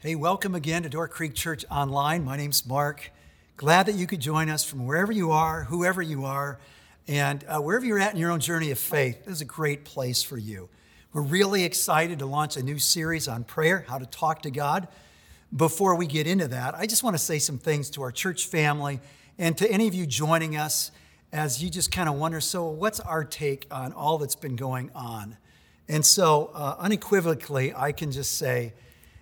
Hey, welcome again to Door Creek Church Online. My name's Mark. Glad that you could join us from wherever you are, whoever you are, and uh, wherever you're at in your own journey of faith. This is a great place for you. We're really excited to launch a new series on prayer, how to talk to God. Before we get into that, I just want to say some things to our church family and to any of you joining us as you just kind of wonder so, what's our take on all that's been going on? And so, uh, unequivocally, I can just say,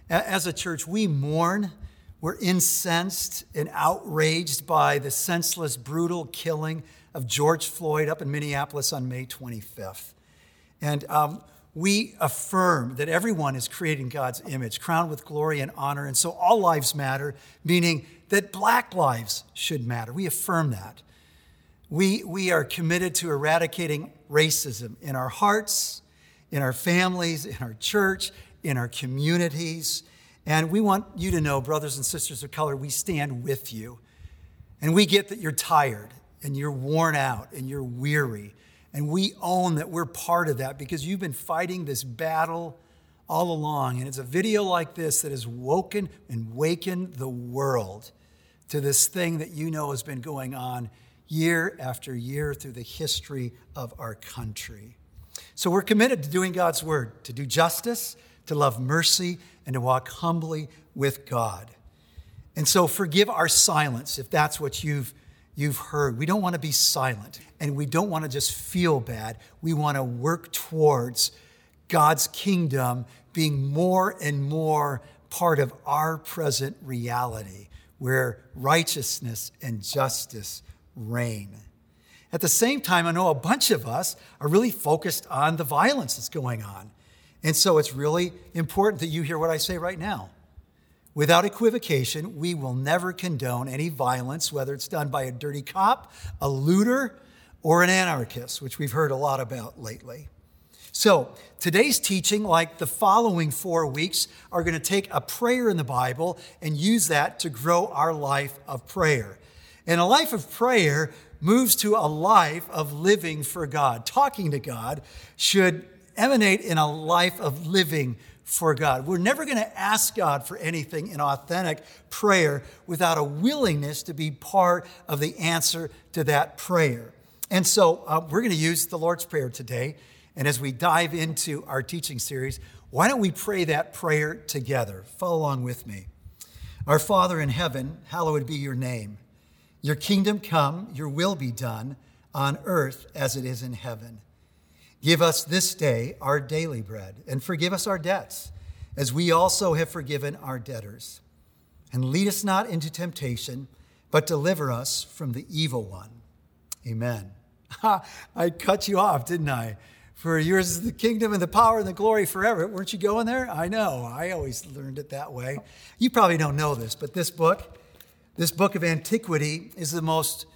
as a church, we mourn, we're incensed and outraged by the senseless, brutal killing of George Floyd up in Minneapolis on May 25th. And um, we affirm that everyone is created in God's image, crowned with glory and honor. And so all lives matter, meaning that black lives should matter. We affirm that. We, we are committed to eradicating racism in our hearts, in our families, in our church, in our communities. And we want you to know, brothers and sisters of color, we stand with you. And we get that you're tired and you're worn out and you're weary. And we own that we're part of that because you've been fighting this battle all along. And it's a video like this that has woken and wakened the world to this thing that you know has been going on year after year through the history of our country. So we're committed to doing God's word, to do justice, to love mercy, and to walk humbly with God. And so forgive our silence if that's what you've, you've heard. We don't want to be silent and we don't want to just feel bad. We want to work towards God's kingdom being more and more part of our present reality where righteousness and justice reign. At the same time, I know a bunch of us are really focused on the violence that's going on. And so it's really important that you hear what I say right now. Without equivocation, we will never condone any violence, whether it's done by a dirty cop, a looter, or an anarchist, which we've heard a lot about lately. So, today's teaching, like the following four weeks, are going to take a prayer in the Bible and use that to grow our life of prayer. And a life of prayer moves to a life of living for God. Talking to God should emanate in a life of living for God. We're never going to ask God for anything in authentic prayer without a willingness to be part of the answer to that prayer. And so uh, we're going to use the Lord's Prayer today. And as we dive into our teaching series, why don't we pray that prayer together? Follow along with me. Our Father in heaven, hallowed be your name. Your kingdom come, your will be done on earth as it is in heaven. Give us this day our daily bread, and forgive us our debts, as we also have forgiven our debtors. And lead us not into temptation, but deliver us from the evil one. Amen. I cut you off, didn't I? For yours is the kingdom and the power and the glory forever. Weren't you going there? I know. I always learned it that way. You probably don't know this, but this book, this book of antiquity, is the most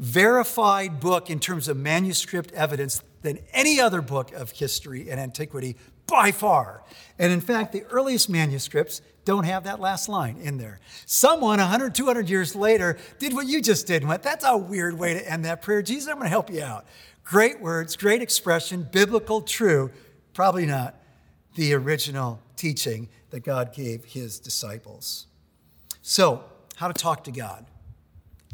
verified book in terms of manuscript evidence than any other book of history and antiquity by far. And in fact, the earliest manuscripts don't have that last line in there. Someone 100, 200 years later did what you just did and went, That's a weird way to end that prayer. Jesus, I'm going to help you out. Great words, great expression, biblical, true. Probably not the original teaching that God gave his disciples. So, how to talk to God.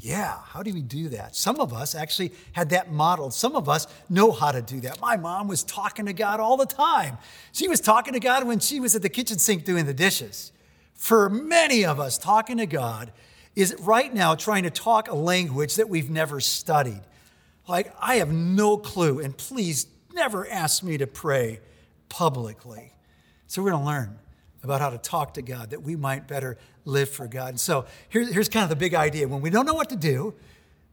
Yeah, how do we do that? Some of us actually had that modeled. Some of us know how to do that. My mom was talking to God all the time. She was talking to God when she was at the kitchen sink doing the dishes. For many of us, talking to God is right now trying to talk a language that we've never studied. Like, I have no clue, and please never ask me to pray publicly. So, we're going to learn about how to talk to God, that we might better live for God. And so here's, here's kind of the big idea. When we don't know what to do,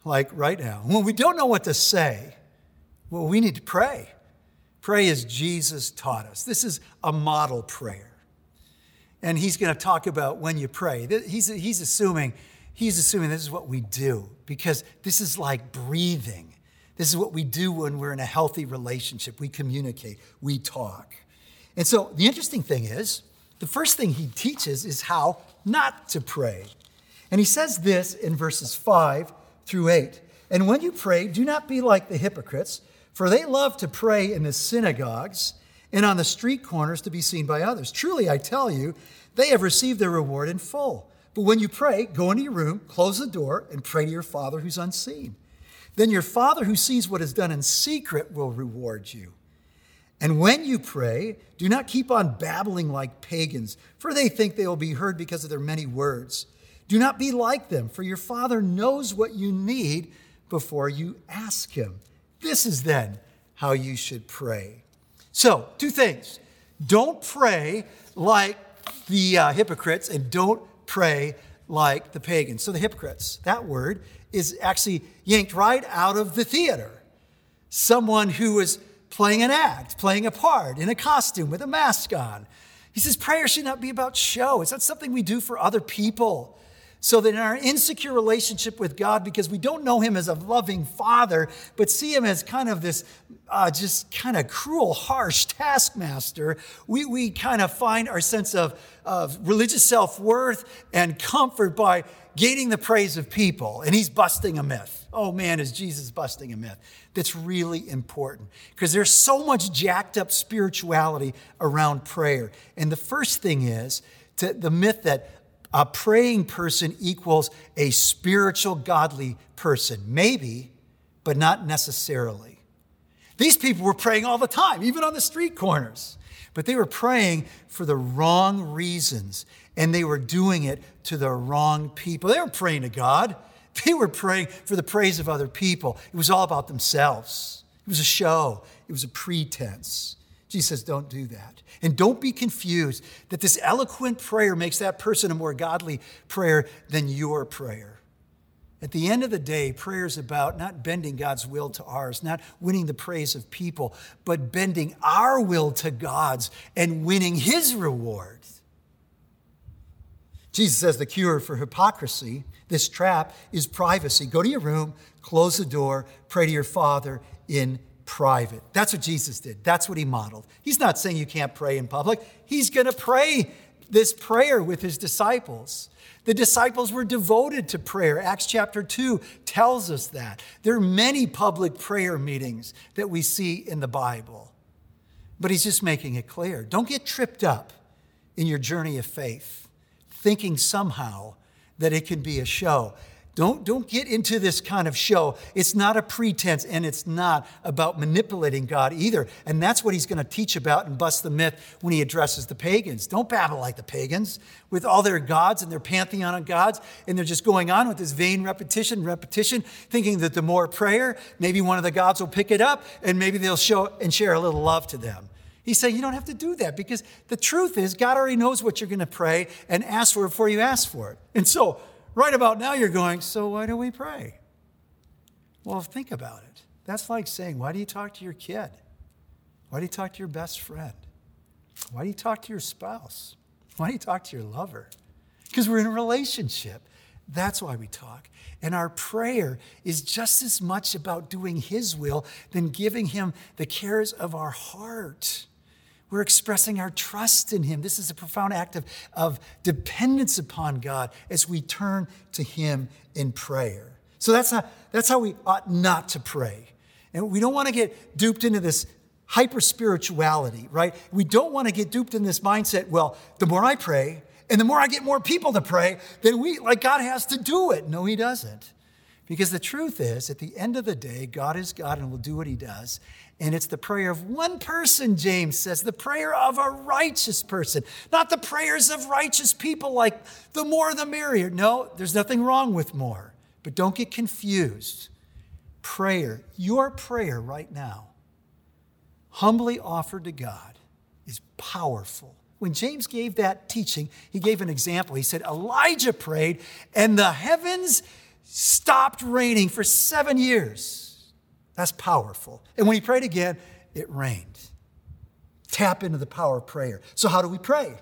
like right now, when we don't know what to say, well, we need to pray. Pray as Jesus taught us. This is a model prayer. And he's going to talk about when you pray. He's, he's assuming he's assuming this is what we do because this is like breathing. This is what we do when we're in a healthy relationship. We communicate, we talk. And so the interesting thing is, the first thing he teaches is how not to pray. And he says this in verses 5 through 8. And when you pray, do not be like the hypocrites, for they love to pray in the synagogues and on the street corners to be seen by others. Truly, I tell you, they have received their reward in full. But when you pray, go into your room, close the door, and pray to your Father who's unseen. Then your Father who sees what is done in secret will reward you. And when you pray, do not keep on babbling like pagans, for they think they will be heard because of their many words. Do not be like them, for your Father knows what you need before you ask Him. This is then how you should pray. So, two things. Don't pray like the uh, hypocrites, and don't pray like the pagans. So, the hypocrites, that word is actually yanked right out of the theater. Someone who is playing an act, playing a part in a costume with a mask on. He says prayer should not be about show. It's not something we do for other people. So that in our insecure relationship with God, because we don't know Him as a loving Father, but see Him as kind of this uh, just kind of cruel, harsh taskmaster, we, we kind of find our sense of, of religious self worth and comfort by gaining the praise of people. And He's busting a myth. Oh man, is Jesus busting a myth? That's really important because there's so much jacked up spirituality around prayer. And the first thing is to, the myth that a praying person equals a spiritual, godly person. Maybe, but not necessarily. These people were praying all the time, even on the street corners. But they were praying for the wrong reasons, and they were doing it to the wrong people. They were praying to God, they were praying for the praise of other people. It was all about themselves, it was a show, it was a pretense. Jesus says, don't do that. And don't be confused that this eloquent prayer makes that person a more godly prayer than your prayer. At the end of the day, prayer is about not bending God's will to ours, not winning the praise of people, but bending our will to God's and winning His reward. Jesus says the cure for hypocrisy, this trap, is privacy. Go to your room, close the door, pray to your Father in private. That's what Jesus did. That's what he modeled. He's not saying you can't pray in public. He's going to pray this prayer with his disciples. The disciples were devoted to prayer. Acts chapter 2 tells us that. There are many public prayer meetings that we see in the Bible. But he's just making it clear. Don't get tripped up in your journey of faith, thinking somehow that it can be a show. Don't, don't get into this kind of show. It's not a pretense and it's not about manipulating God either. And that's what he's going to teach about and bust the myth when he addresses the pagans. Don't babble like the pagans with all their gods and their pantheon of gods. And they're just going on with this vain repetition, repetition, thinking that the more prayer, maybe one of the gods will pick it up and maybe they'll show and share a little love to them. He's saying you don't have to do that because the truth is God already knows what you're going to pray and ask for before you ask for it. And so right about now you're going, so why do we pray? Well, think about it. That's like saying, why do you talk to your kid? Why do you talk to your best friend? Why do you talk to your spouse? Why do you talk to your lover? Because we're in a relationship. That's why we talk. And our prayer is just as much about doing His will than giving Him the cares of our heart. We're expressing our trust in Him. This is a profound act of, of dependence upon God as we turn to Him in prayer. So that's how, that's how we ought not to pray. And we don't want to get duped into this hyper spirituality, right? We don't want to get duped in this mindset, well, the more I pray, and the more I get more people to pray, then we, like God has to do it. No, He doesn't. Because the truth is, at the end of the day, God is God and will do what He does. And it's the prayer of one person, James says, the prayer of a righteous person, not the prayers of righteous people like the more the merrier. No, there's nothing wrong with more. But don't get confused. Prayer, your prayer right now, humbly offered to God, is powerful. When James gave that teaching, he gave an example. He said, Elijah prayed, and the heavens stopped raining for seven years. That's powerful. And when he prayed again, it rained. Tap into the power of prayer. So, how do we pray?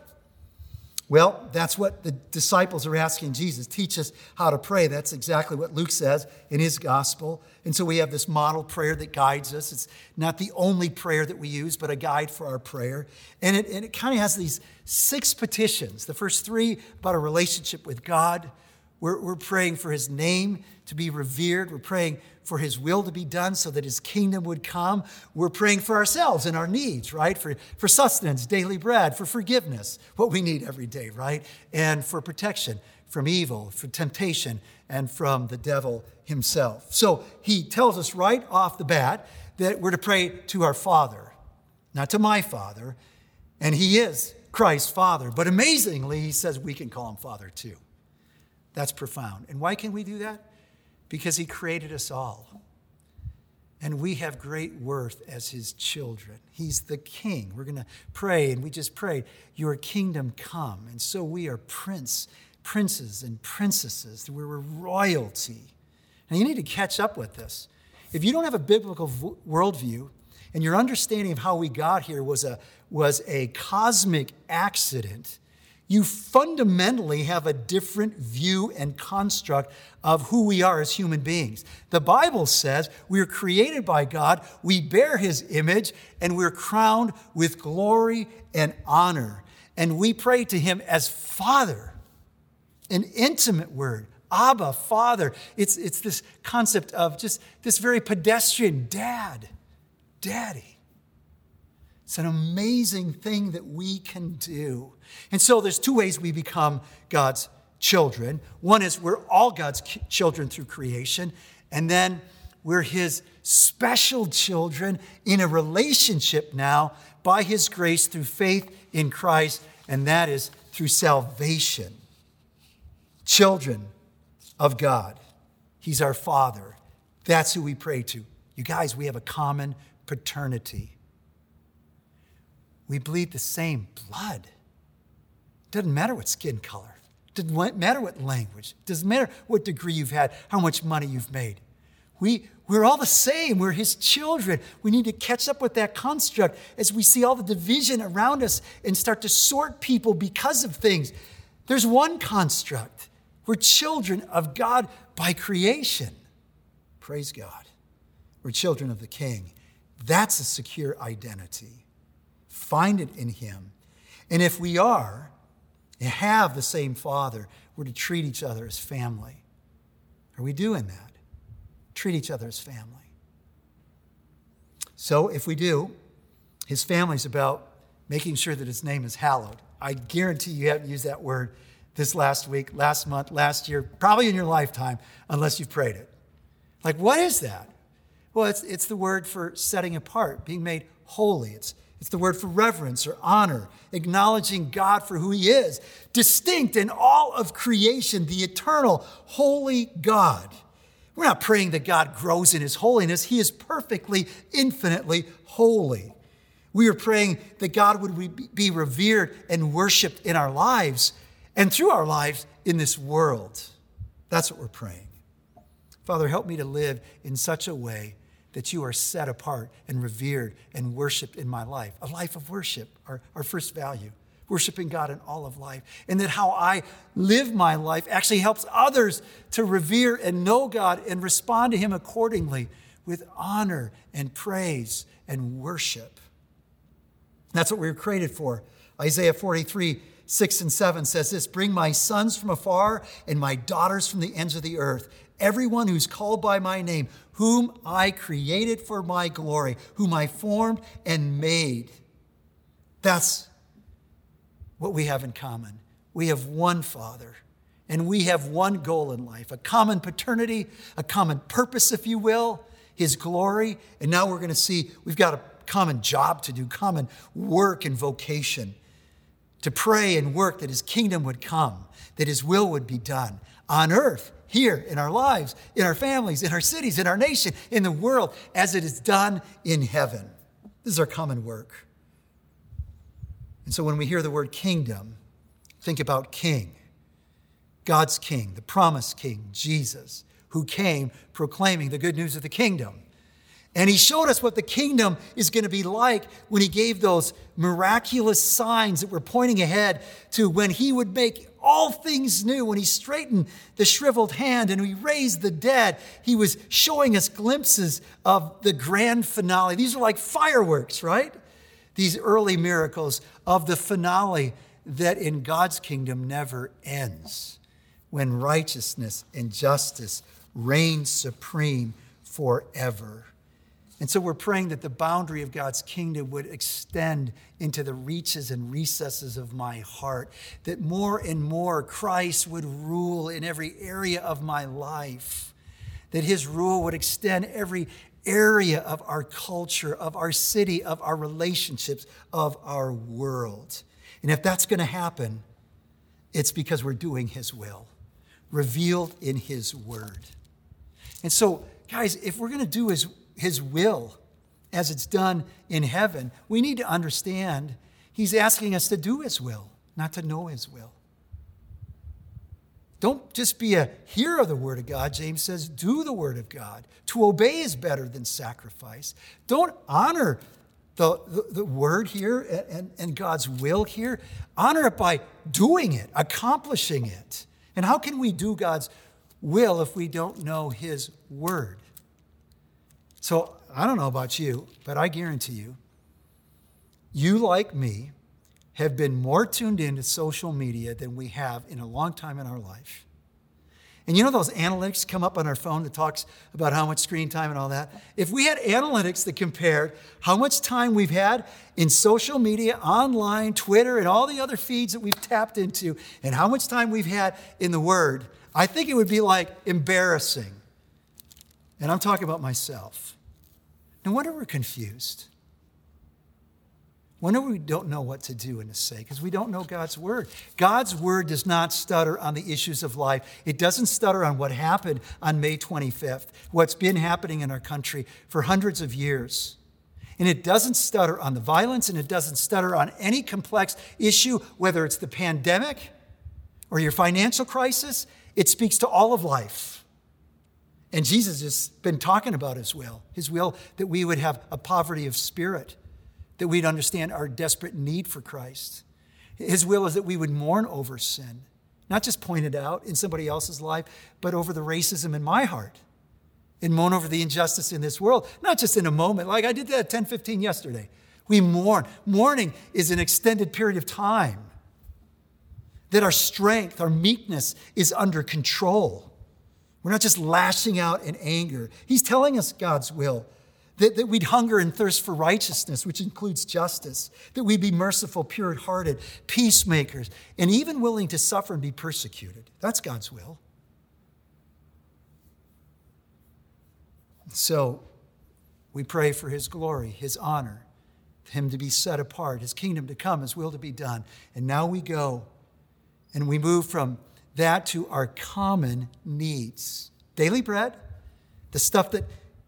Well, that's what the disciples are asking Jesus. Teach us how to pray. That's exactly what Luke says in his gospel. And so we have this model prayer that guides us. It's not the only prayer that we use, but a guide for our prayer. And it, and it kind of has these six petitions. The first three about a relationship with God, We're, we're praying for his name to be revered. We're praying for his will to be done so that his kingdom would come. We're praying for ourselves and our needs, right? For, for sustenance, daily bread, for forgiveness, what we need every day, right? And for protection from evil, from temptation, and from the devil himself. So he tells us right off the bat that we're to pray to our Father, not to my Father. And he is Christ's Father. But amazingly, he says we can call him Father too. That's profound. And why can we do that? Because he created us all. And we have great worth as his children. He's the king. We're going to pray, and we just prayed, Your kingdom come. And so we are prince, princes and princesses. We're royalty. And you need to catch up with this. If you don't have a biblical worldview, and your understanding of how we got here was a, was a cosmic accident, you fundamentally have a different view and construct of who we are as human beings. The Bible says we are created by God, we bear his image, and we're crowned with glory and honor. And we pray to him as Father, an intimate word. Abba, Father. It's, it's this concept of just this very pedestrian dad, daddy. It's an amazing thing that we can do. And so there's two ways we become God's children. One is we're all God's children through creation, and then we're his special children in a relationship now by his grace through faith in Christ, and that is through salvation. Children of God. He's our Father. That's who we pray to. You guys, we have a common paternity. We bleed the same blood. Doesn't matter what skin color. Doesn't matter what language. Doesn't matter what degree you've had, how much money you've made. We, we're all the same. We're his children. We need to catch up with that construct as we see all the division around us and start to sort people because of things. There's one construct. We're children of God by creation. Praise God. We're children of the King. That's a secure identity find it in Him. And if we are, and have the same Father, we're to treat each other as family. Are we doing that? Treat each other as family. So if we do, his family's about making sure that his name is hallowed. I guarantee you haven't used that word this last week, last month, last year, probably in your lifetime, unless you've prayed it. Like, what is that? Well, it's, it's the word for setting apart, being made holy. It's it's the word for reverence or honor, acknowledging God for who He is, distinct in all of creation, the eternal, holy God. We're not praying that God grows in His holiness, He is perfectly, infinitely holy. We are praying that God would be revered and worshiped in our lives and through our lives in this world. That's what we're praying. Father, help me to live in such a way that you are set apart and revered and worshiped in my life. A life of worship, our, our first value, worshiping God in all of life. And that how I live my life actually helps others to revere and know God and respond to Him accordingly with honor and praise and worship. That's what we were created for. Isaiah 43, 6 and 7 says this Bring my sons from afar and my daughters from the ends of the earth everyone who's called by my name, whom I created for my glory, whom I formed and made. That's what we have in common. We have one Father, and we have one goal in life a common paternity, a common purpose, if you will, His glory. And now we're going to see we've got a common job to do, common work and vocation to pray and work that His kingdom would come, that His will would be done on earth here in our lives, in our families, in our cities, in our nation, in the world, as it is done in heaven. This is our common work. And so when we hear the word kingdom, think about king, God's king, the promised king, Jesus, who came proclaiming the good news of the kingdom. And he showed us what the kingdom is going to be like when he gave those miraculous signs that were pointing ahead to when he would make all things new. When he straightened the shriveled hand and he raised the dead, he was showing us glimpses of the grand finale. These are like fireworks, right? These early miracles of the finale that in God's kingdom never ends. when righteousness and justice reign supreme forever. And so we're praying that the boundary of God's kingdom would extend into the reaches and recesses of my heart, that more and more Christ would rule in every area of my life, that his rule would extend every area of our culture, of our city, of our relationships, of our world. And if that's going to happen, it's because we're doing his will, revealed in his word. And so, guys, if we're going to do his his will as it's done in heaven, we need to understand he's asking us to do his will, not to know his will. Don't just be a hearer of the word of God. James says, do the word of God. To obey is better than sacrifice. Don't honor the, the, the word here and, and God's will here. Honor it by doing it, accomplishing it. And how can we do God's will if we don't know his word? So I don't know about you, but I guarantee you, you, like me, have been more tuned into social media than we have in a long time in our life. And you know those analytics come up on our phone that talks about how much screen time and all that? If we had analytics that compared how much time we've had in social media, online, Twitter, and all the other feeds that we've tapped into, and how much time we've had in the Word, I think it would be like embarrassing. And I'm talking about myself. No wonder we're confused. Wonder we don't know what to do and to say because we don't know God's word. God's word does not stutter on the issues of life. It doesn't stutter on what happened on May 25th, what's been happening in our country for hundreds of years. And it doesn't stutter on the violence and it doesn't stutter on any complex issue, whether it's the pandemic or your financial crisis. It speaks to all of life. And Jesus has been talking about his will, his will that we would have a poverty of spirit, that we'd understand our desperate need for Christ. His will is that we would mourn over sin, not just point it out in somebody else's life, but over the racism in my heart and mourn over the injustice in this world, not just in a moment. Like I did that at 10 15 yesterday. We mourn. Mourning is an extended period of time, that our strength, our meekness is under control. We're not just lashing out in anger. He's telling us God's will. That, that we'd hunger and thirst for righteousness, which includes justice, that we'd be merciful, pure hearted, peacemakers, and even willing to suffer and be persecuted. That's God's will. So we pray for His glory, His honor, Him to be set apart, His kingdom to come, His will to be done. And now we go and we move from that to our common needs. Daily bread, the stuff that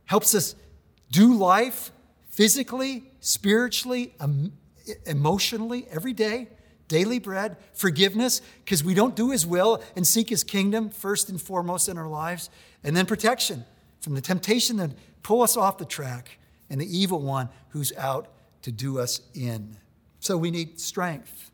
helps us do life physically, spiritually, emotionally every day. Daily bread, forgiveness, because we don't do His will and seek His kingdom first and foremost in our lives. And then protection from the temptation that pull us off the track and the evil one who's out to do us in. So we need strength.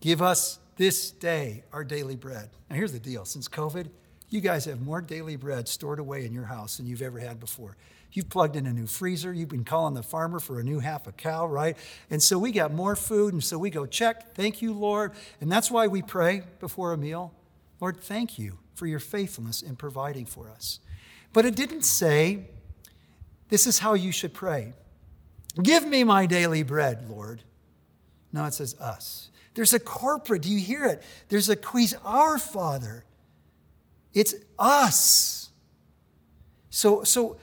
Give us this day our daily bread. Now, here's the deal since COVID, you guys have more daily bread stored away in your house than you've ever had before. You've plugged in a new freezer. You've been calling the farmer for a new half a cow, right? And so we got more food. And so we go, check, thank you, Lord. And that's why we pray before a meal. Lord, thank you for your faithfulness in providing for us. But it didn't say, this is how you should pray. Give me my daily bread, Lord. No, it says us. There's a corporate, do you hear it? There's a quiz, our Father. It's us. So, so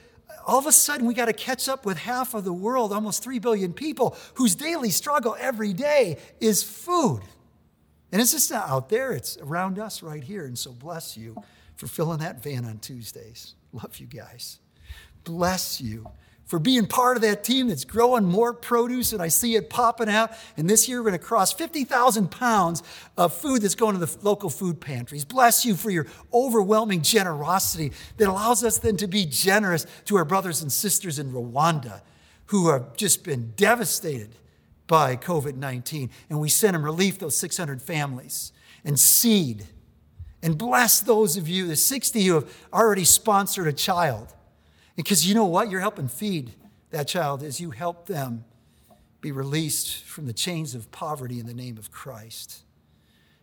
all of a sudden, we got to catch up with half of the world, almost 3 billion people, whose daily struggle every day is food. And it's just not out there, it's around us right here. And so, bless you for filling that van on Tuesdays. Love you guys. Bless you for being part of that team that's growing more produce, and I see it popping out. And this year, we're going to cross 50,000 pounds of food that's going to the local food pantries. Bless you for your overwhelming generosity that allows us then to be generous to our brothers and sisters in Rwanda who have just been devastated by COVID 19. And we send them relief, those 600 families, and seed. And bless those of you, the 60 who have already sponsored a child because you know what? You're helping feed that child as you help them be released from the chains of poverty in the name of Christ.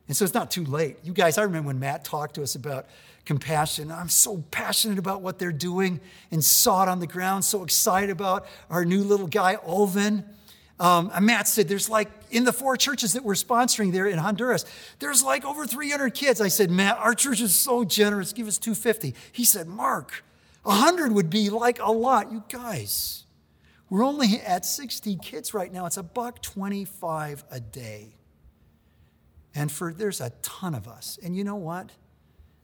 And so it's not too late. You guys, I remember when Matt talked to us about compassion. I'm so passionate about what they're doing and saw it on the ground, so excited about our new little guy, Olvin. Um, Matt said, There's like, in the four churches that we're sponsoring there in Honduras, there's like over 300 kids. I said, Matt, our church is so generous. Give us 250. He said, Mark, 100 would be like a lot. You guys, we're only at 60 kids right now. It's a buck 25 a day. And for there's a ton of us. And you know what?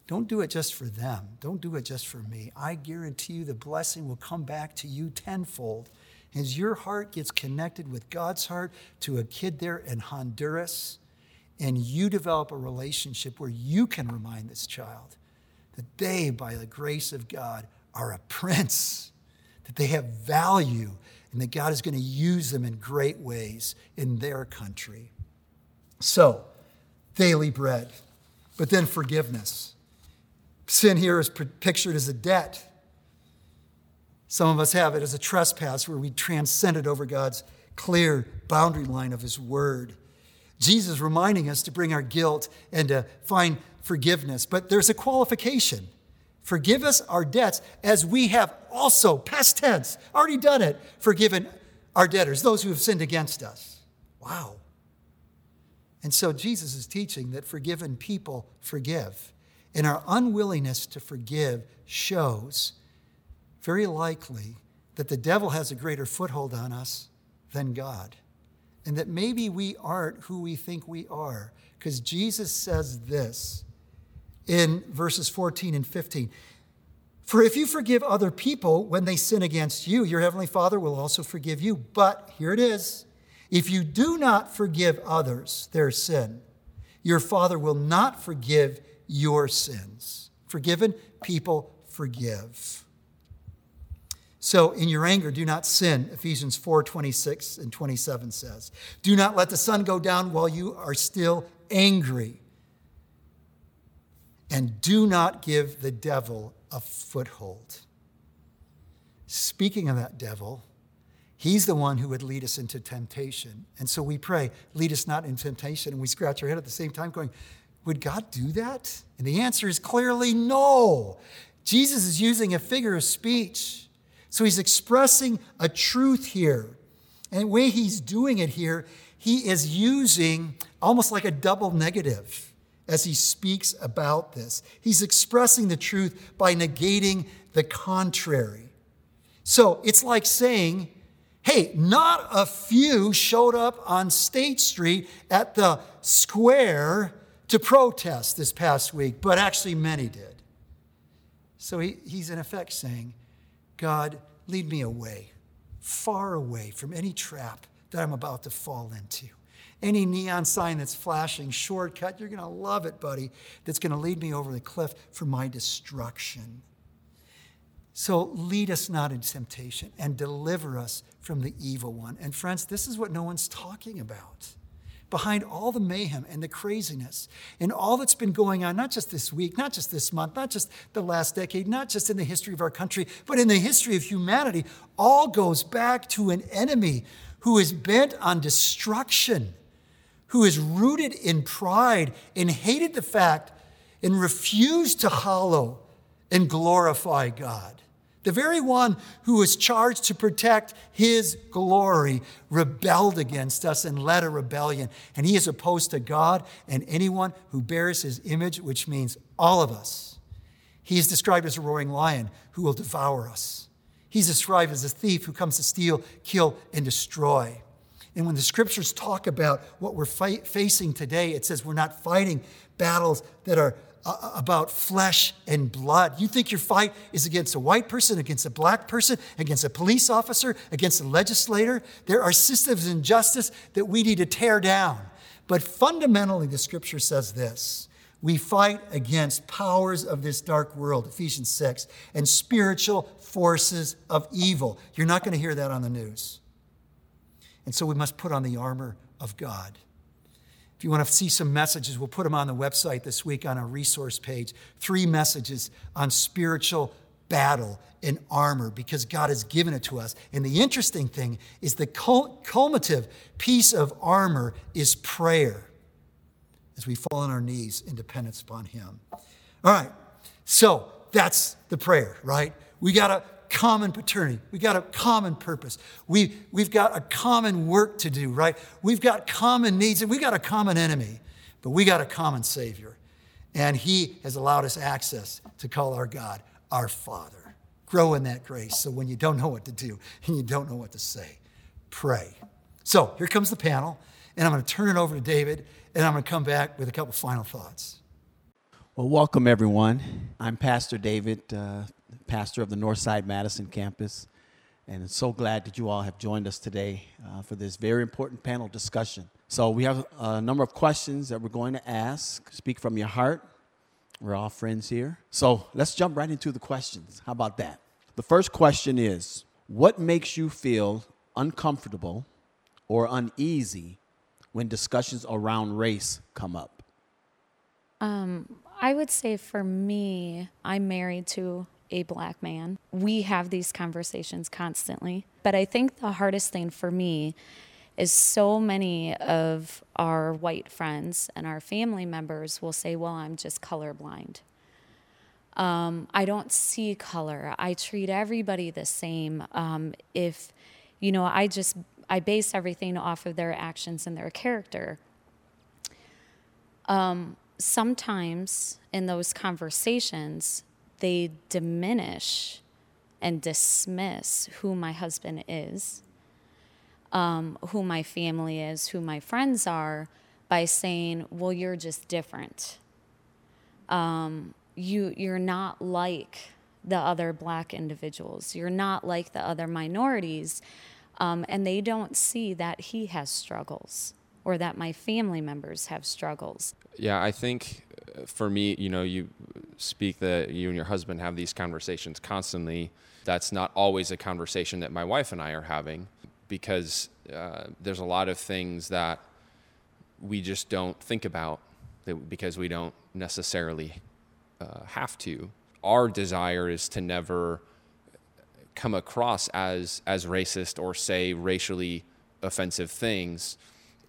Don't do it just for them. Don't do it just for me. I guarantee you the blessing will come back to you tenfold as your heart gets connected with God's heart to a kid there in Honduras, and you develop a relationship where you can remind this child that they, by the grace of God, are a prince, that they have value, and that God is going to use them in great ways in their country. So, daily bread, but then forgiveness. Sin here is pictured as a debt. Some of us have it as a trespass where we transcended over God's clear boundary line of His Word. Jesus reminding us to bring our guilt and to find forgiveness. But there's a qualification. Forgive us our debts as we have also, past tense, already done it, forgiven our debtors, those who have sinned against us. Wow. And so Jesus is teaching that forgiven people forgive. And our unwillingness to forgive shows very likely that the devil has a greater foothold on us than God. And that maybe we aren't who we think we are. Because Jesus says this in verses 14 and 15. For if you forgive other people when they sin against you, your heavenly Father will also forgive you. But here it is if you do not forgive others their sin, your Father will not forgive your sins. Forgiven people forgive. So in your anger, do not sin, Ephesians 4 26 and 27 says. Do not let the sun go down while you are still angry. And do not give the devil a foothold. Speaking of that devil, he's the one who would lead us into temptation. And so we pray, lead us not in temptation. And we scratch our head at the same time, going, would God do that? And the answer is clearly no. Jesus is using a figure of speech. So he's expressing a truth here. And the way he's doing it here, he is using almost like a double negative as he speaks about this. He's expressing the truth by negating the contrary. So it's like saying, hey, not a few showed up on State Street at the square to protest this past week, but actually many did. So he, he's in effect saying, God, lead me away, far away from any trap that I'm about to fall into. Any neon sign that's flashing, shortcut, you're going to love it, buddy, that's going to lead me over the cliff for my destruction. So lead us not in temptation and deliver us from the evil one. And friends, this is what no one's talking about behind all the mayhem and the craziness and all that's been going on, not just this week, not just this month, not just the last decade, not just in the history of our country, but in the history of humanity, all goes back to an enemy who is bent on destruction, who is rooted in pride and hated the fact and refused to hallow and glorify God. The very one who was charged to protect his glory rebelled against us and led a rebellion. And he is opposed to God and anyone who bears his image, which means all of us. He is described as a roaring lion who will devour us. He's described as a thief who comes to steal, kill, and destroy. And when the scriptures talk about what we're fight, facing today, it says we're not fighting battles that are uh, about flesh and blood. You think your fight is against a white person, against a black person, against a police officer, against a legislator. There are systems of injustice that we need to tear down. But fundamentally, the scripture says this we fight against powers of this dark world, Ephesians 6, and spiritual forces of evil. You're not going to hear that on the news. And so we must put on the armor of God. If you want to see some messages, we'll put them on the website this week on our resource page. Three messages on spiritual battle and armor because God has given it to us. And the interesting thing is the culminative piece of armor is prayer. as we fall on our knees in dependence upon Him. All right, so that's the prayer, right? We got a common paternity. We've got a common purpose. We, we've got a common work to do, right? We've got common needs and we've got a common enemy, but we got a common Savior. And He has allowed us access to call our God our Father. Grow in that grace so when you don't know what to do and you don't know what to say, pray. So here comes the panel, and I'm going to turn it over to David, and I'm going to come back with a couple final thoughts. Well, welcome everyone. I'm Pastor David, uh, pastor of the Northside Madison campus, and I'm so glad that you all have joined us today uh, for this very important panel discussion. So, we have a number of questions that we're going to ask. Speak from your heart. We're all friends here. So, let's jump right into the questions. How about that? The first question is What makes you feel uncomfortable or uneasy when discussions around race come up? Um, I would say for me, I'm married to a black man. We have these conversations constantly. But I think the hardest thing for me is so many of our white friends and our family members will say, Well, I'm just colorblind. Um, I don't see color. I treat everybody the same. Um, if, you know, I just, I base everything off of their actions and their character. Um, sometimes in those conversations, they diminish and dismiss who my husband is, um, who my family is, who my friends are, by saying, "Well, you're just different. Um, you you're not like the other black individuals. You're not like the other minorities." Um, and they don't see that he has struggles or that my family members have struggles. Yeah, I think uh, for me, you know, you speak that you and your husband have these conversations constantly. That's not always a conversation that my wife and I are having because uh, there's a lot of things that we just don't think about because we don't necessarily uh, have to. Our desire is to never come across as as racist or say racially offensive things,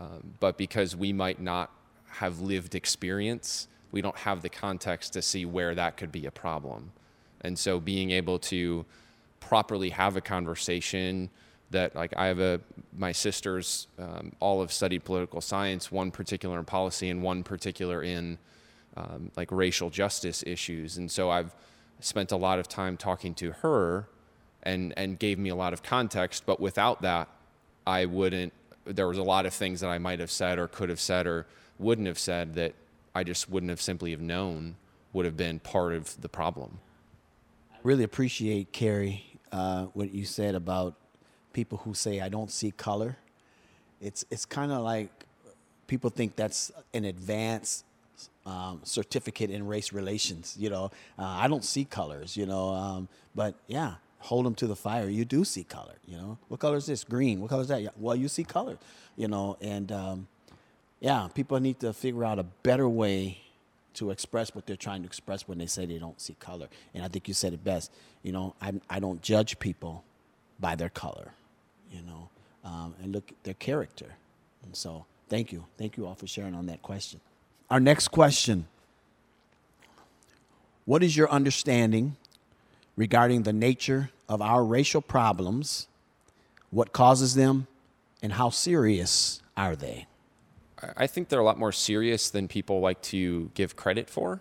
um, but because we might not have lived experience, we don't have the context to see where that could be a problem. And so being able to properly have a conversation that like I have a my sisters um, all have studied political science, one particular in policy and one particular in um, like racial justice issues. And so I've spent a lot of time talking to her and and gave me a lot of context. But without that, I wouldn't. There was a lot of things that I might have said or could have said or wouldn't have said that I just wouldn't have simply have known would have been part of the problem. Really appreciate Carrie uh, what you said about people who say I don't see color. It's it's kind of like people think that's an advanced um, certificate in race relations. You know, uh, I don't see colors. You know, um, but yeah, hold them to the fire. You do see color. You know, what color is this? Green. What color is that? Well, you see color. You know, and um, yeah, people need to figure out a better way to express what they're trying to express when they say they don't see color. And I think you said it best. You know, I, I don't judge people by their color, you know, um, and look at their character. And so, thank you. Thank you all for sharing on that question. Our next question What is your understanding regarding the nature of our racial problems? What causes them? And how serious are they? I think they're a lot more serious than people like to give credit for.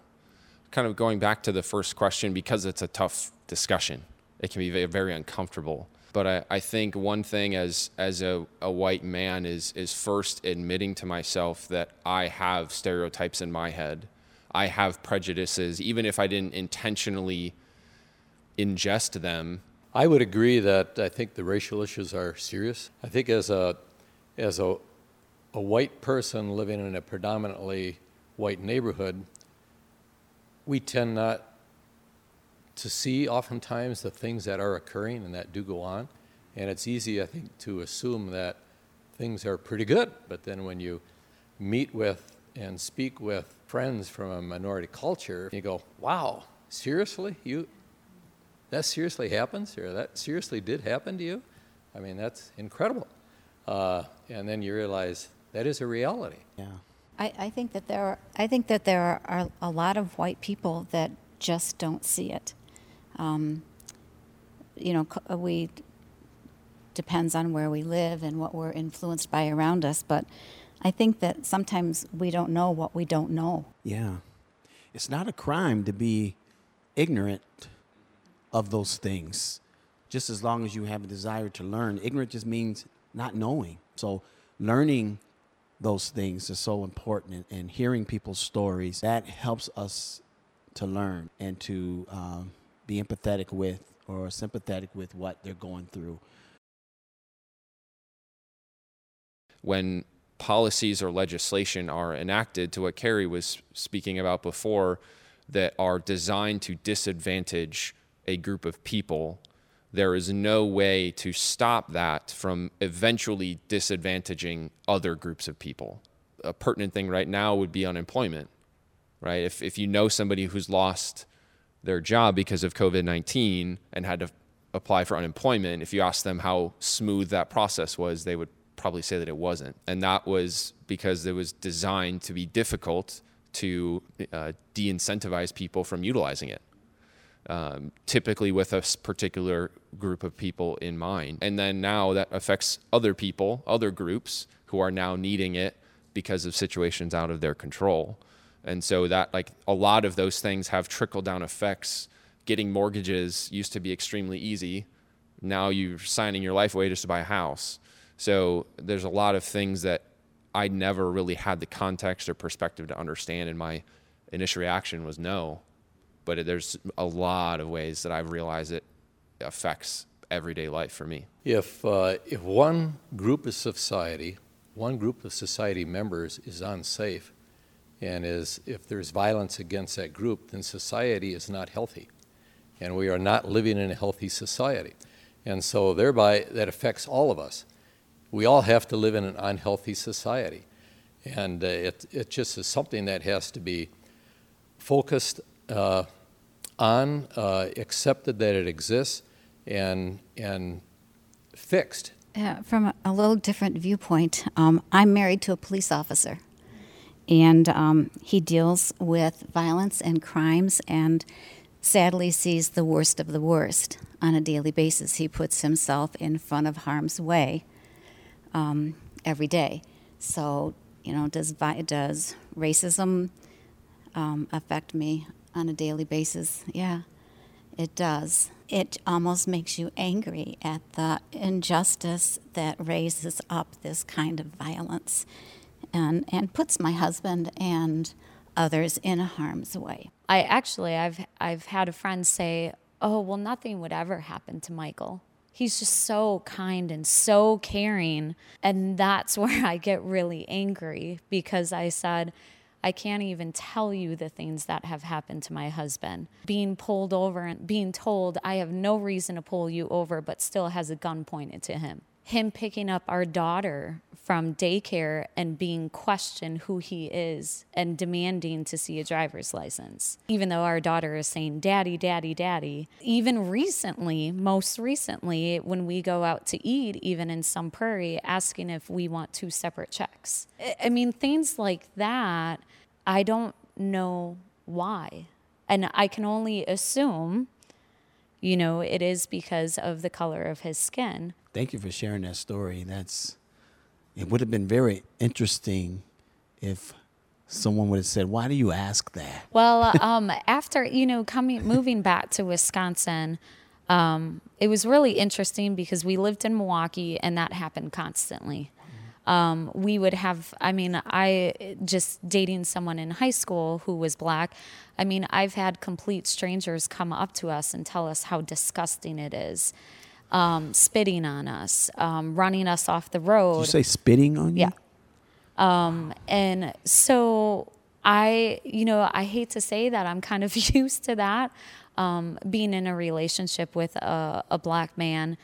Kind of going back to the first question, because it's a tough discussion, it can be very, uncomfortable. But I, I think one thing as as a, a white man is is first admitting to myself that I have stereotypes in my head. I have prejudices, even if I didn't intentionally ingest them. I would agree that I think the racial issues are serious. I think as a as a a white person living in a predominantly white neighborhood, we tend not to see oftentimes the things that are occurring and that do go on. And it's easy, I think, to assume that things are pretty good. But then when you meet with and speak with friends from a minority culture, you go, wow, seriously? You, that seriously happens? Or that seriously did happen to you? I mean, that's incredible. Uh, and then you realize that is a reality. Yeah. I, I think that there are, I think that there are, are a lot of white people that just don't see it. Um, you know, we depends on where we live and what we're influenced by around us, but I think that sometimes we don't know what we don't know. Yeah. It's not a crime to be ignorant of those things, just as long as you have a desire to learn. Ignorant just means not knowing. So, learning those things is so important, and, hearing people's stories that helps us to learn and to um, be empathetic with or sympathetic with what they're going through. when policies or legislation are enacted to what Carrie was speaking about before that are designed to disadvantage a group of people, there is no way to stop that from eventually disadvantaging other groups of people. A pertinent thing right now would be unemployment, right? If, if you know somebody who's lost their job because of COVID 19 and had to apply for unemployment, if you ask them how smooth that process was, they would probably say that it wasn't. And that was because it was designed to be difficult to uh, de incentivize people from utilizing it. Um, typically with a particular group of people in mind. And then now that affects other people, other groups who are now needing it because of situations out of their control. And so that like a lot of those things have trickle down effects. Getting mortgages used to be extremely easy. Now you're signing your life away just to buy a house. So there's a lot of things that I never really had the context or perspective to understand, and my initial reaction was no. But there's a lot of ways that I've realized it affects everyday life for me. If, uh, if one group of society, one group of society members is unsafe, and is, if there's violence against that group, then society is not healthy. And we are not living in a healthy society. And so, thereby, that affects all of us. We all have to live in an unhealthy society. And uh, it, it just is something that has to be focused uh, on, uh, accepted that it exists, and, and fixed. Yeah, from a, a little different viewpoint, um, I'm married to a police officer, and um, he deals with violence and crimes and sadly sees the worst of the worst on a daily basis. He puts himself in front of harm's way um, every day. So, you know, does, does racism um, affect me on a daily basis? Yeah, it does. It almost makes you angry at the injustice that raises up this kind of violence and, and puts my husband and others in harm's way. I actually I've I've had a friend say, "Oh, well nothing would ever happen to Michael. He's just so kind and so caring." And that's where I get really angry because I said, I can't even tell you the things that have happened to my husband. Being pulled over and being told I have no reason to pull you over, but still has a gun pointed to him. Him picking up our daughter from daycare and being questioned who he is and demanding to see a driver's license. Even though our daughter is saying, Daddy, Daddy, Daddy. Even recently, most recently, when we go out to eat, even in Sun Prairie, asking if we want two separate checks. I- mean, things like that, I don't know why. And I can only assume, you know, it is because of the color of his skin. Thank you for sharing that story. That's it would have been very interesting if someone would have said, "Why do you ask that?" Well, um, after you know coming moving back to Wisconsin, um, it was really interesting because we lived in Milwaukee and that happened constantly. Um, we would have, I mean, I just dating someone in high school who was black. I mean, I've had complete strangers come up to us and tell us how disgusting it is, um, spitting on us, um, running us off the road. Did you say spitting on you? Yeah. Um, and so I, you know, I hate to say that I'm kind of used to that, um, being in a relationship with a, a black man.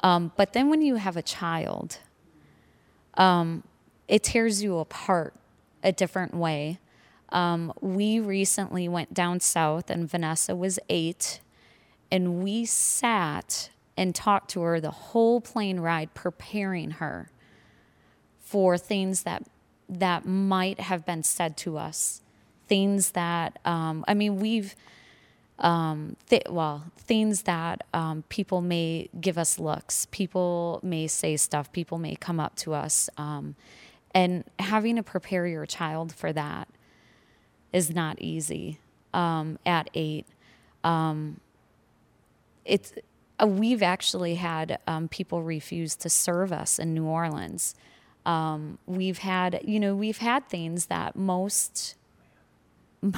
Um, but then when you have a child, um, it tears you apart a different way. Um, we recently went down south, and Vanessa was eight, and we sat and talked to her the whole plane ride, preparing her for things that that might have been said to us, things that um, I mean we've um, th- well things that um, people may give us looks, people may say stuff, people may come up to us, um, and having to prepare your child for that is not easy um, at eight. Um, it's uh, we've actually had um, people refuse to serve us in New Orleans. Um, we've had, you know, we've had things that most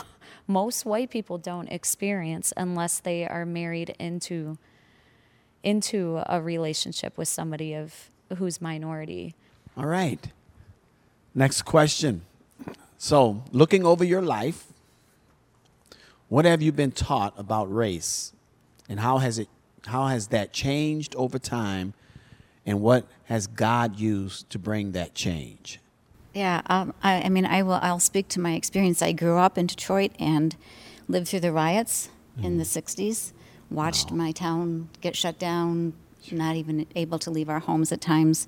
most white people don't experience unless they are married into into a relationship with somebody of who's minority. All right. Next question. So, looking over your life, what have you been taught about race, and how has it how has that changed over time, and what has God used to bring that change? Yeah, um, I, I, mean, I will. I'll speak to my experience. I grew up in Detroit and lived through the riots mm. in the '60s. Watched wow. my town get shut down. Not even able to leave our homes at times.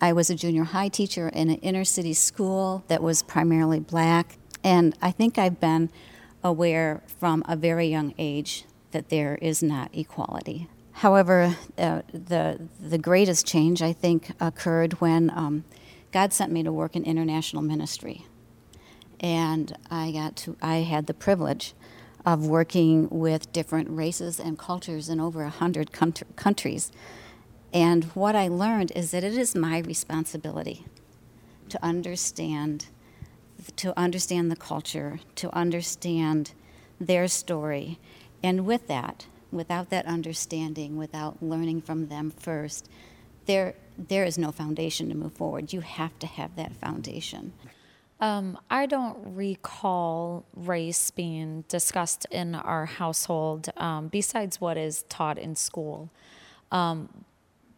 I was a junior high teacher in an inner city school that was primarily black, and I think I've been aware from a very young age that there is not equality. However, uh, the the greatest change I think occurred when um, God sent me to work in international ministry, and I got to I had the privilege of working with different races and cultures in over a hundred countries. And what I learned is that it is my responsibility to understand to understand the culture, to understand their story. And with that, without that understanding, without learning from them first, there, there is no foundation to move forward. You have to have that foundation. Um, I don't recall race being discussed in our household um, besides what is taught in school. Um,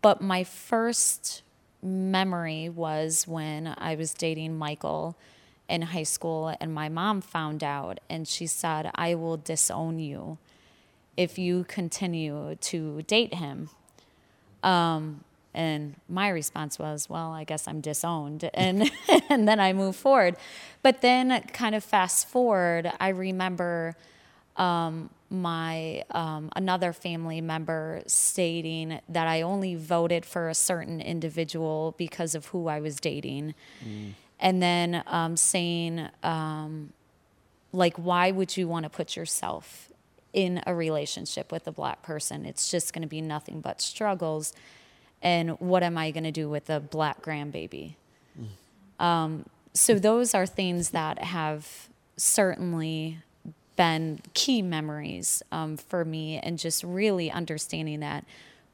but my first memory was when I was dating Michael in high school, and my mom found out, and she said, I will disown you if you continue to date him. Um, and my response was, well, I guess I'm disowned. And, and then I move forward. But then, kind of fast forward, I remember um, my um, another family member stating that I only voted for a certain individual because of who I was dating. Mm and then um, saying um, like why would you want to put yourself in a relationship with a black person. It's just going to be nothing but struggles. And what am i going to do with a black grandbaby? Mm. um, so those are things that have certainly been key memories um, for me and just really understanding that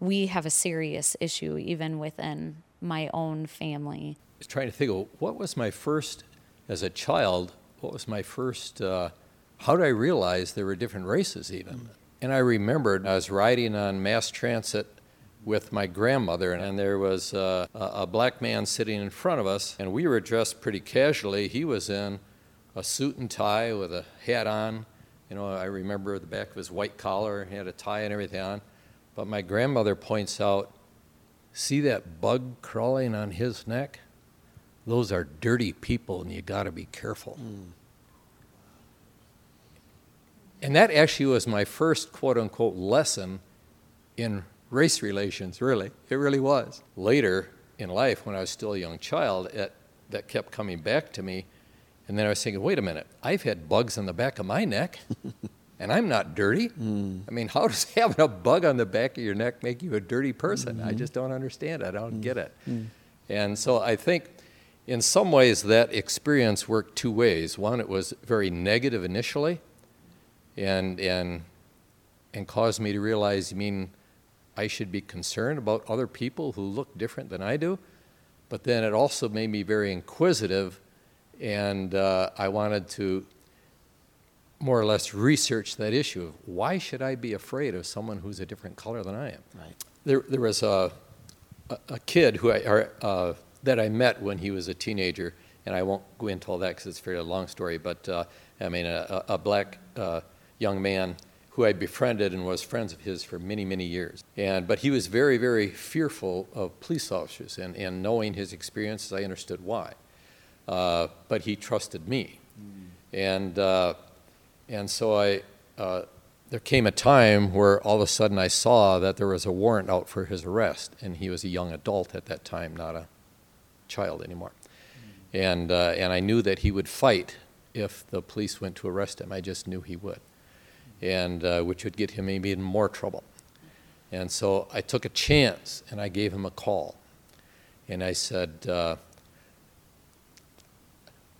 we have a serious issue even within my own family. I was trying to think of what was my first, as a child, what was my first, uh, how did I realize there were different races even? And I remembered I was riding on mass transit with my grandmother, and there was uh, a black man sitting in front of us, and we were dressed pretty casually. He was in a suit and tie with a hat on. You know, I remember the back of his white collar, he had a tie and everything on. But my grandmother points out, see that bug crawling on his neck? those are dirty people and you got to be careful. Mm. And that actually was my first quote unquote lesson in race relations, really. It really was. Later in life, when I was still a young child, it, that kept coming back to me. And then I was thinking, wait a minute, I've had bugs on the back of my neck. and I'm not dirty. Mm. I mean, how does having a bug on the back of your neck make you a dirty person? Mm-hmm. I just don't understand. I don't mm. get it. Mm. And so I think in some ways, that experience worked two ways. One, it was very negative initially, and and and caused me to realize, I mean, I should be concerned about other people who look different than I do. But then it also made me very inquisitive, and uh, I wanted to more or less research that issue of why should I be afraid of someone who's a different color than I am. Right. There, there was a, a, a kid who I, or, uh, that I met when he was a teenager, and I won't go into all that because it's a very long story, but uh, I mean, a, a black uh, young man who I befriended and was friends of his for many, many years. And, but he was very, very fearful of police officers, and, and knowing his experiences, I understood why. uh, but he trusted me. And, uh, and so I, uh, there came a time where all of a sudden I saw that there was a warrant out for his arrest, and he was a young adult at that time, not a child anymore. And, uh, and I knew that he would fight if the police went to arrest him. I just knew he would, and uh, which would get him maybe in more trouble. And so I took a chance and I gave him a call. And I said, uh,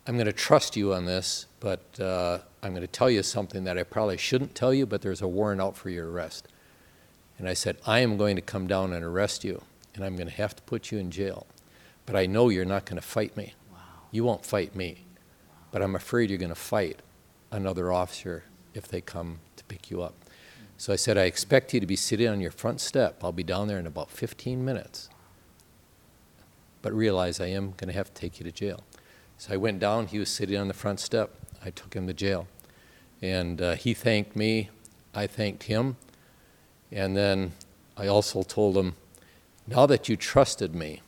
I'm going to trust you on this, but uh, I'm going to tell you something that I probably shouldn't tell you, but there's a warrant out for your arrest. And I said, I am going to come down and arrest you, and I'm going to have to put you in jail. But I know you're not going to fight me. Wow. You won't fight me. But I'm afraid you're going to fight another officer if they come pick you up. So I said, I expect you to be sitting on your front step. I'll be down there in about 15 minutes. But realize I am going to have to take you to jail. So I went down. He was sitting on the front step. I took him to jail. And uh, he thanked me. I thanked him. And then I also told him, now that you trusted me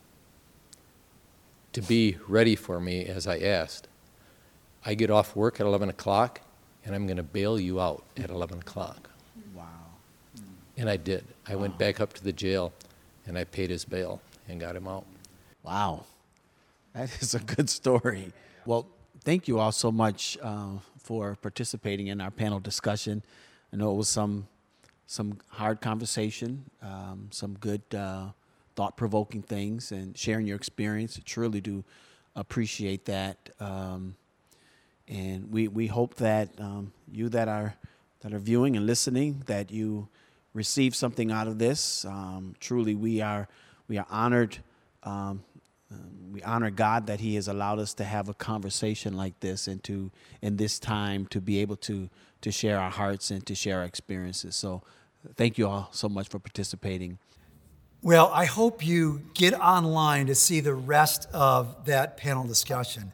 to be ready for me as I asked, I get off work at 11 o'clock and I'm going to bail you out at 11 o'clock. Wow. And I did. I wow. went back up to the jail and I paid his bail and got him out. Wow. That is a good story. Well, thank you all so much uh, for participating in our panel discussion. I know it was some some hard conversation, um, some good uh, thought provoking things, and sharing your experience. I truly do appreciate that. Um, and we, we hope that um, you that are that are viewing and listening that you receive something out of this. Um, truly, we are we are honored um, um, we honor God that He has allowed us to have a conversation like this and to in this time to be able to to share our hearts and to share our experiences. So, thank you all so much for participating. Well, I hope you get online to see the rest of that panel discussion.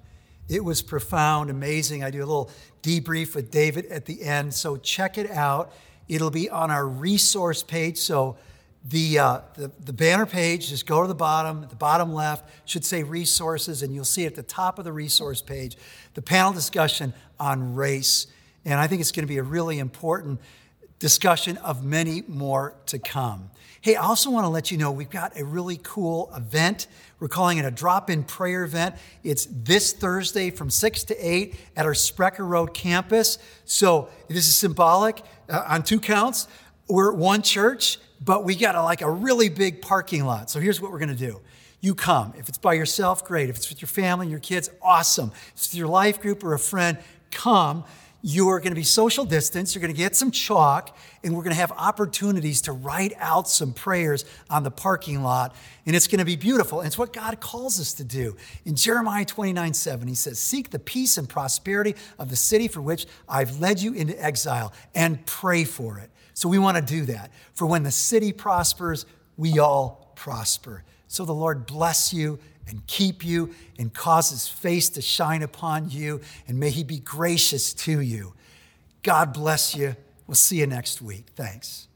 It was profound, amazing. I do a little debrief with David at the end, so check it out. It'll be on our resource page. So the, uh, the, the, banner page, just go to the bottom, the bottom left, should say resources, and you'll see at the top of the resource page the panel discussion on race. And I think it's going to be a really important discussion of many more to come. Hey, I also want to let you know we've got a really cool event. We're calling it a drop in prayer event. It's this Thursday from 6 to 8 at our Sprecher Road campus. So this is symbolic uh, on two counts. We're one church but we got a, like a really big parking lot. So here's what we're going to do. You come. If it's by yourself, great. If it's with your family your kids, awesome. If it's with your life group or a friend, come. You're going to be social distance. You're going to get some chalk, and we're going to have opportunities to write out some prayers on the parking lot. And it's going to be beautiful. And it's what God calls us to do. In Jeremiah 29 7, he says, Seek the peace and prosperity of the city for which I've led you into exile, and pray for it. So we want to do that. For when the city prospers, we all prosper. So the Lord bless you and keep you and cause his face to shine upon you, and may he be gracious to you. God bless you. We'll see you next week. Thanks.